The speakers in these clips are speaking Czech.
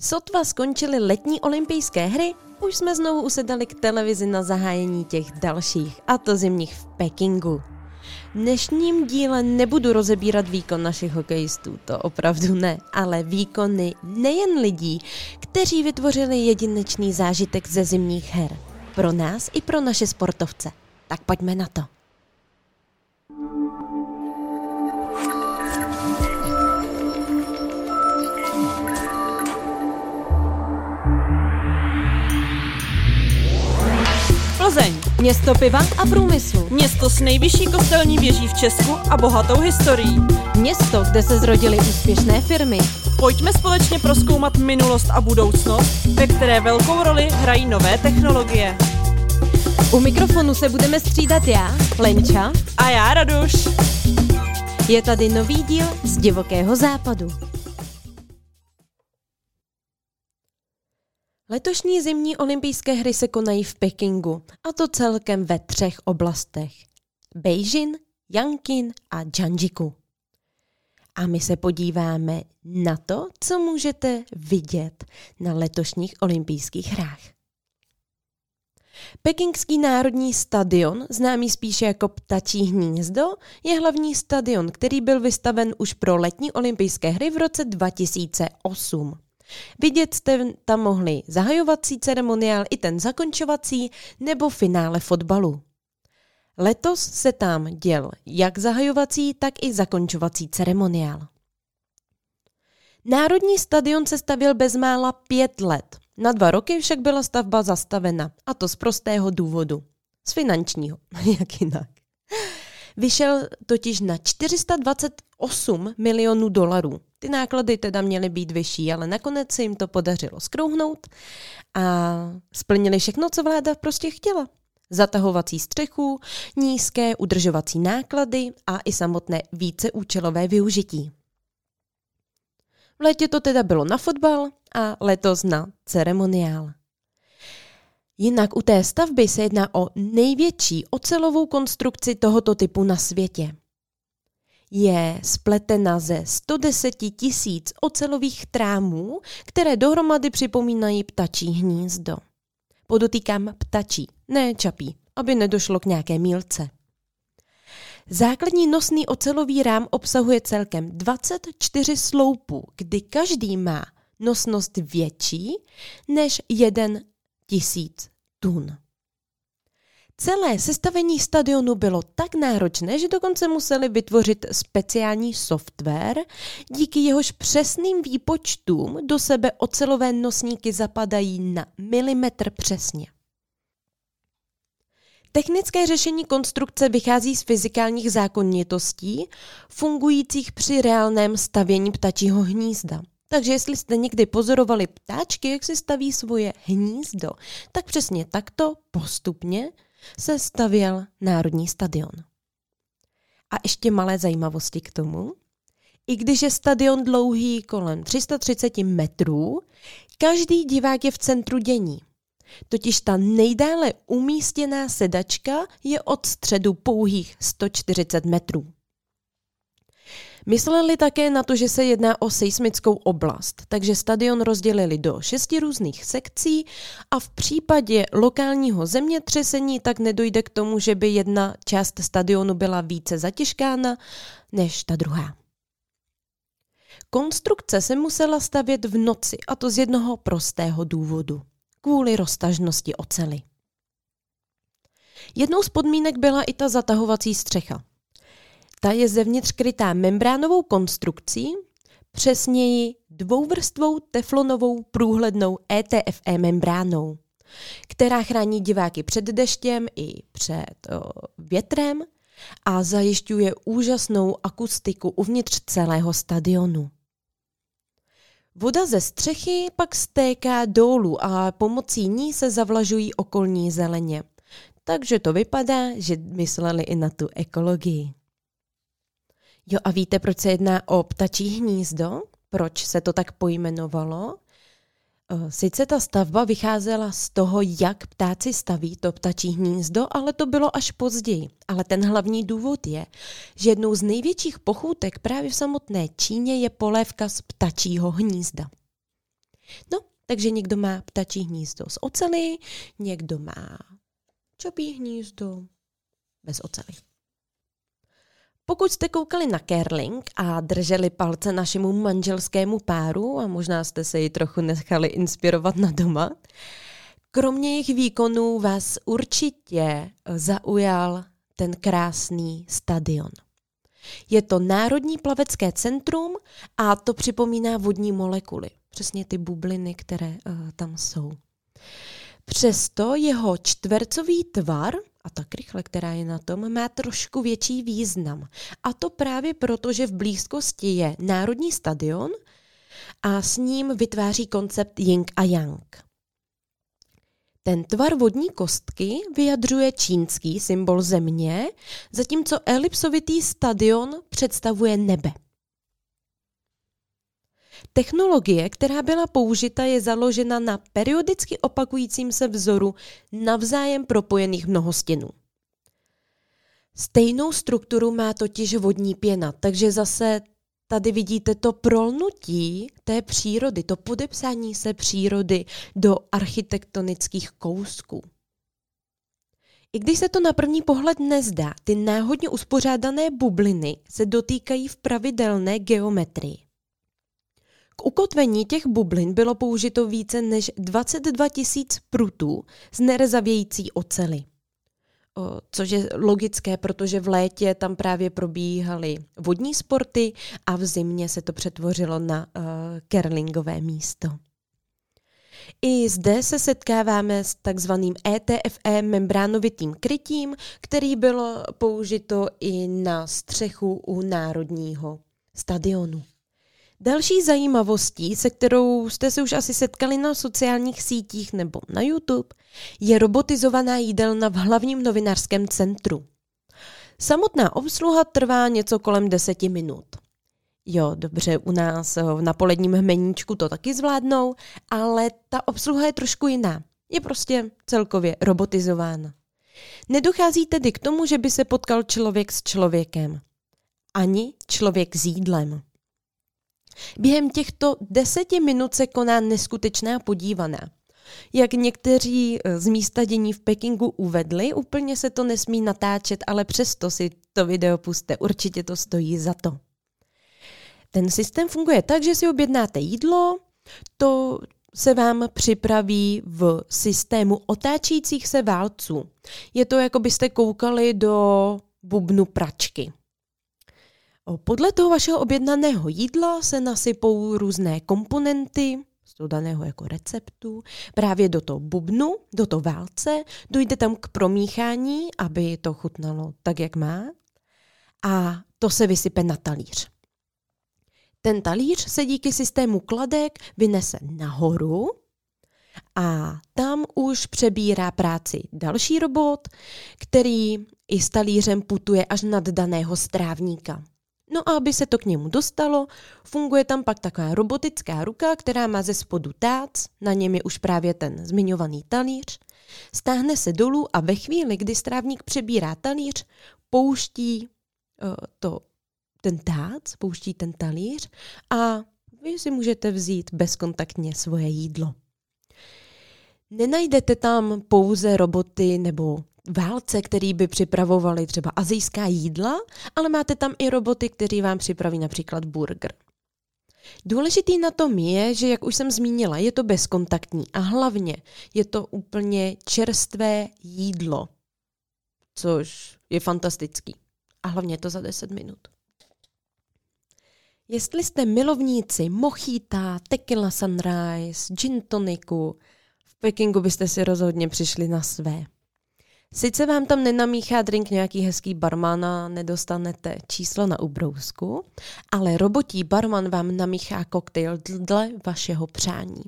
Sotva skončily letní olympijské hry, už jsme znovu usedali k televizi na zahájení těch dalších, a to zimních v Pekingu. V dnešním díle nebudu rozebírat výkon našich hokejistů, to opravdu ne, ale výkony nejen lidí, kteří vytvořili jedinečný zážitek ze zimních her. Pro nás i pro naše sportovce. Tak pojďme na to. Město piva a průmyslu. Město s nejvyšší kostelní věží v Česku a bohatou historií. Město, kde se zrodily úspěšné firmy. Pojďme společně proskoumat minulost a budoucnost, ve které velkou roli hrají nové technologie. U mikrofonu se budeme střídat já, Lenča. A já, Raduš. Je tady nový díl z divokého západu. Letošní zimní olympijské hry se konají v Pekingu, a to celkem ve třech oblastech. Beijing, Yanqing a Jiangsu. A my se podíváme na to, co můžete vidět na letošních olympijských hrách. Pekingský národní stadion, známý spíše jako Ptačí hnízdo, je hlavní stadion, který byl vystaven už pro letní olympijské hry v roce 2008. Vidět jste tam mohli zahajovací ceremoniál i ten zakončovací nebo finále fotbalu. Letos se tam děl jak zahajovací, tak i zakončovací ceremoniál. Národní stadion se stavěl bezmála pět let. Na dva roky však byla stavba zastavena, a to z prostého důvodu. Z finančního, jak jinak. Vyšel totiž na 428 milionů dolarů. Ty náklady teda měly být vyšší, ale nakonec se jim to podařilo skrouhnout a splnili všechno, co vláda prostě chtěla. Zatahovací střechu, nízké udržovací náklady a i samotné víceúčelové využití. V létě to teda bylo na fotbal a letos na ceremoniál. Jinak u té stavby se jedná o největší ocelovou konstrukci tohoto typu na světě je spletena ze 110 tisíc ocelových trámů, které dohromady připomínají ptačí hnízdo. Podotýkám ptačí, ne čapí, aby nedošlo k nějaké mílce. Základní nosný ocelový rám obsahuje celkem 24 sloupů, kdy každý má nosnost větší než 1 tisíc tun. Celé sestavení stadionu bylo tak náročné, že dokonce museli vytvořit speciální software, díky jehož přesným výpočtům do sebe ocelové nosníky zapadají na milimetr přesně. Technické řešení konstrukce vychází z fyzikálních zákonitostí fungujících při reálném stavění ptačího hnízda. Takže jestli jste někdy pozorovali ptáčky, jak si staví svoje hnízdo, tak přesně takto postupně se stavěl Národní stadion. A ještě malé zajímavosti k tomu. I když je stadion dlouhý kolem 330 metrů, každý divák je v centru dění. Totiž ta nejdále umístěná sedačka je od středu pouhých 140 metrů. Mysleli také na to, že se jedná o seismickou oblast, takže stadion rozdělili do šesti různých sekcí a v případě lokálního zemětřesení tak nedojde k tomu, že by jedna část stadionu byla více zatěžkána než ta druhá. Konstrukce se musela stavět v noci, a to z jednoho prostého důvodu. Kvůli roztažnosti ocely. Jednou z podmínek byla i ta zatahovací střecha. Ta je zevnitř krytá membránovou konstrukcí, přesněji dvouvrstvou teflonovou průhlednou ETFE membránou, která chrání diváky před deštěm i před o, větrem a zajišťuje úžasnou akustiku uvnitř celého stadionu. Voda ze střechy pak stéká dolů a pomocí ní se zavlažují okolní zeleně. Takže to vypadá, že mysleli i na tu ekologii. Jo a víte, proč se jedná o ptačí hnízdo? Proč se to tak pojmenovalo? Eh, sice ta stavba vycházela z toho, jak ptáci staví to ptačí hnízdo, ale to bylo až později. Ale ten hlavní důvod je, že jednou z největších pochůtek právě v samotné Číně je polévka z ptačího hnízda. No, takže někdo má ptačí hnízdo z ocely, někdo má čopí hnízdo bez ocely. Pokud jste koukali na Kerling a drželi palce našemu manželskému páru a možná jste se ji trochu nechali inspirovat na doma, kromě jejich výkonů vás určitě zaujal ten krásný stadion. Je to Národní plavecké centrum a to připomíná vodní molekuly. Přesně ty bubliny, které uh, tam jsou. Přesto jeho čtvercový tvar a ta krychle, která je na tom, má trošku větší význam. A to právě proto, že v blízkosti je Národní stadion a s ním vytváří koncept Ying a Yang. Ten tvar vodní kostky vyjadřuje čínský symbol země, zatímco elipsovitý stadion představuje nebe. Technologie, která byla použita, je založena na periodicky opakujícím se vzoru navzájem propojených mnohostěnů. Stejnou strukturu má totiž vodní pěna, takže zase tady vidíte to prolnutí té přírody, to podepsání se přírody do architektonických kousků. I když se to na první pohled nezdá, ty náhodně uspořádané bubliny se dotýkají v pravidelné geometrii. K ukotvení těch bublin bylo použito více než 22 tisíc prutů z nerezavějící ocely. O, což je logické, protože v létě tam právě probíhaly vodní sporty a v zimě se to přetvořilo na uh, kerlingové místo. I zde se setkáváme s takzvaným ETFE membránovitým krytím, který bylo použito i na střechu u Národního stadionu. Další zajímavostí, se kterou jste se už asi setkali na sociálních sítích nebo na YouTube, je robotizovaná jídelna v hlavním novinářském centru. Samotná obsluha trvá něco kolem deseti minut. Jo, dobře, u nás na poledním hmeníčku to taky zvládnou, ale ta obsluha je trošku jiná. Je prostě celkově robotizována. Nedochází tedy k tomu, že by se potkal člověk s člověkem. Ani člověk s jídlem. Během těchto deseti minut se koná neskutečná podívaná. Jak někteří eh, z místa dění v Pekingu uvedli, úplně se to nesmí natáčet, ale přesto si to video puste, určitě to stojí za to. Ten systém funguje tak, že si objednáte jídlo, to se vám připraví v systému otáčících se válců. Je to, jako byste koukali do bubnu pračky. Podle toho vašeho objednaného jídla se nasypou různé komponenty, z toho daného jako receptu, právě do toho bubnu, do toho válce, dojde tam k promíchání, aby to chutnalo tak, jak má, a to se vysype na talíř. Ten talíř se díky systému kladek vynese nahoru a tam už přebírá práci další robot, který i s talířem putuje až nad daného strávníka. No a aby se to k němu dostalo, funguje tam pak taková robotická ruka, která má ze spodu tác, na něm je už právě ten zmiňovaný talíř, stáhne se dolů a ve chvíli, kdy strávník přebírá talíř, pouští uh, to, ten tác, pouští ten talíř a vy si můžete vzít bezkontaktně svoje jídlo. Nenajdete tam pouze roboty nebo válce, který by připravovali třeba azijská jídla, ale máte tam i roboty, kteří vám připraví například burger. Důležitý na tom je, že jak už jsem zmínila, je to bezkontaktní a hlavně je to úplně čerstvé jídlo, což je fantastický. A hlavně je to za 10 minut. Jestli jste milovníci mochita, tequila sunrise, gin toniku, v Pekingu byste si rozhodně přišli na své. Sice vám tam nenamíchá drink nějaký hezký barman a nedostanete číslo na ubrousku, ale robotí barman vám namíchá koktejl dle vašeho přání.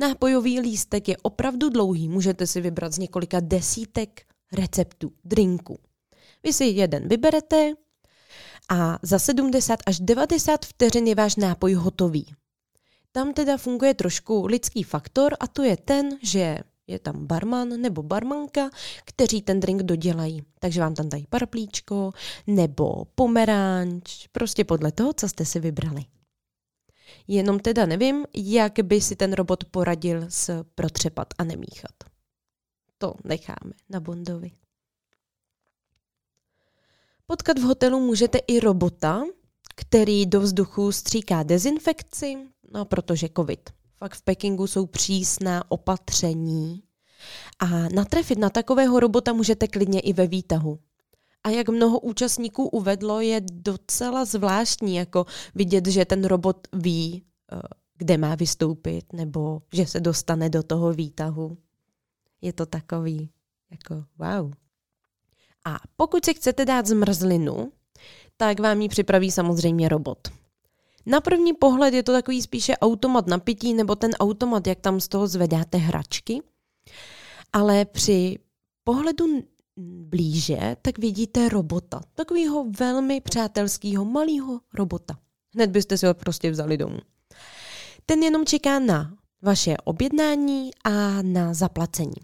Nápojový lístek je opravdu dlouhý, můžete si vybrat z několika desítek receptů, drinků. Vy si jeden vyberete a za 70 až 90 vteřin je váš nápoj hotový. Tam teda funguje trošku lidský faktor a to je ten, že je tam barman nebo barmanka, kteří ten drink dodělají. Takže vám tam dají paraplíčko nebo pomeranč, prostě podle toho, co jste si vybrali. Jenom teda nevím, jak by si ten robot poradil s protřepat a nemíchat. To necháme na Bondovi. Potkat v hotelu můžete i robota, který do vzduchu stříká dezinfekci, no protože covid. Fakt v Pekingu jsou přísná opatření. A natrefit na takového robota můžete klidně i ve výtahu. A jak mnoho účastníků uvedlo, je docela zvláštní jako vidět, že ten robot ví, eh, kde má vystoupit, nebo že se dostane do toho výtahu. Je to takový, jako wow. A pokud si chcete dát zmrzlinu, tak vám ji připraví samozřejmě robot. Na první pohled je to takový spíše automat na pití nebo ten automat, jak tam z toho zvedáte hračky. Ale při pohledu blíže, tak vidíte robota. Takového velmi přátelského malého robota. Hned byste si ho prostě vzali domů. Ten jenom čeká na vaše objednání a na zaplacení.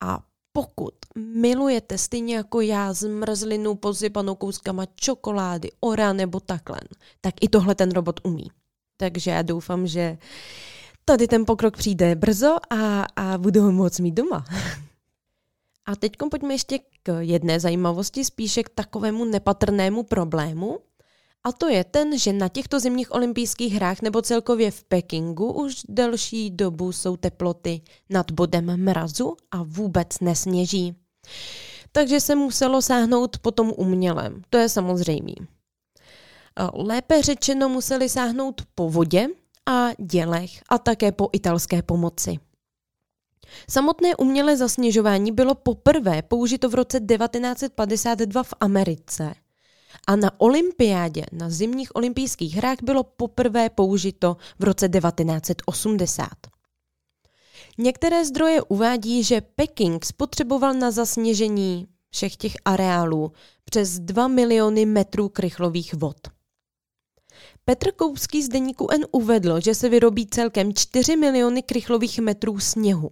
A pokud milujete stejně jako já zmrzlinu posypanou kouskama čokolády, ora nebo takhle, tak i tohle ten robot umí. Takže já doufám, že tady ten pokrok přijde brzo a, a budu ho moc mít doma. A teď pojďme ještě k jedné zajímavosti, spíše k takovému nepatrnému problému. A to je ten, že na těchto zimních olympijských hrách nebo celkově v Pekingu už delší dobu jsou teploty nad bodem mrazu a vůbec nesněží. Takže se muselo sáhnout po tom umělem, to je samozřejmé. Lépe řečeno museli sáhnout po vodě a dělech a také po italské pomoci. Samotné umělé zasněžování bylo poprvé použito v roce 1952 v Americe a na olympiádě, na zimních olympijských hrách bylo poprvé použito v roce 1980. Některé zdroje uvádí, že Peking spotřeboval na zasněžení všech těch areálů přes 2 miliony metrů krychlových vod. Petr Koupský z deníku N uvedl, že se vyrobí celkem 4 miliony krychlových metrů sněhu.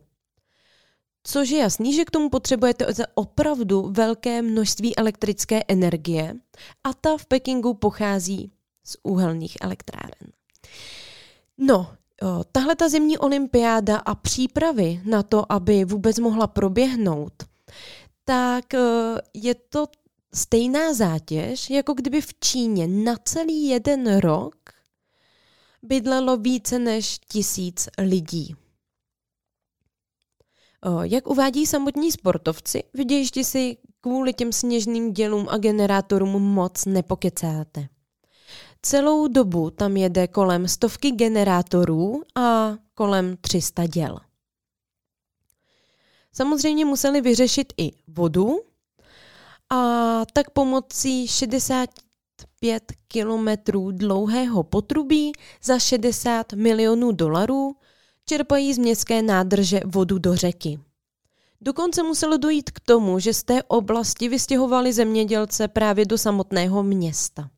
Což je jasný, že k tomu potřebujete opravdu velké množství elektrické energie a ta v Pekingu pochází z úhelných elektráren. No, tahle ta zimní olympiáda a přípravy na to, aby vůbec mohla proběhnout, tak je to stejná zátěž, jako kdyby v Číně na celý jeden rok bydlelo více než tisíc lidí. Jak uvádí samotní sportovci, v dějišti si kvůli těm sněžným dělům a generátorům moc nepokecáte. Celou dobu tam jede kolem stovky generátorů a kolem 300 děl. Samozřejmě museli vyřešit i vodu a tak pomocí 65 kilometrů dlouhého potrubí za 60 milionů dolarů čerpají z městské nádrže vodu do řeky. Dokonce muselo dojít k tomu, že z té oblasti vystěhovali zemědělce právě do samotného města.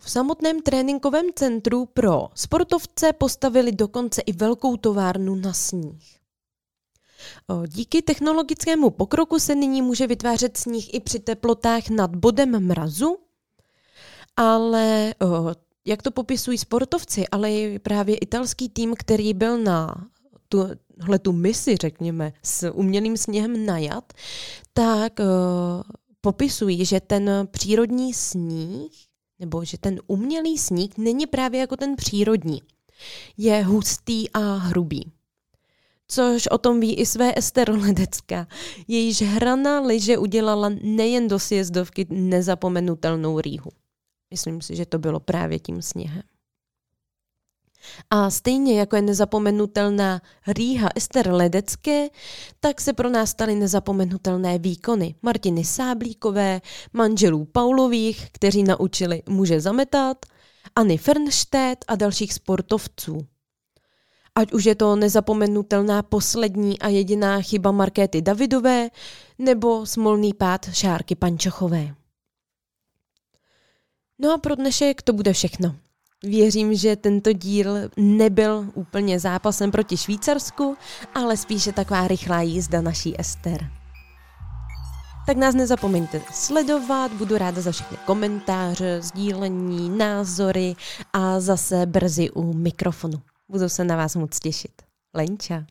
V samotném tréninkovém centru pro sportovce postavili dokonce i velkou továrnu na sníh. Díky technologickému pokroku se nyní může vytvářet sníh i při teplotách nad bodem mrazu, ale jak to popisují sportovci, ale i právě italský tým, který byl na tuhle tu misi, řekněme, s umělým sněhem najat, tak popisují, že ten přírodní sníh, nebo že ten umělý sníh není právě jako ten přírodní. Je hustý a hrubý. Což o tom ví i své Ester Ledecka. Jejíž hrana liže udělala nejen do sjezdovky nezapomenutelnou rýhu. Myslím si, že to bylo právě tím sněhem. A stejně jako je nezapomenutelná rýha Ester Ledecké, tak se pro nás staly nezapomenutelné výkony Martiny Sáblíkové, manželů Paulových, kteří naučili muže zametat, Anny Fernstedt a dalších sportovců. Ať už je to nezapomenutelná poslední a jediná chyba Markéty Davidové nebo smolný pád Šárky Pančochové. No a pro dnešek to bude všechno. Věřím, že tento díl nebyl úplně zápasem proti Švýcarsku, ale spíše taková rychlá jízda naší Ester. Tak nás nezapomeňte sledovat, budu ráda za všechny komentáře, sdílení, názory a zase brzy u mikrofonu. Budu se na vás moc těšit. Lenča.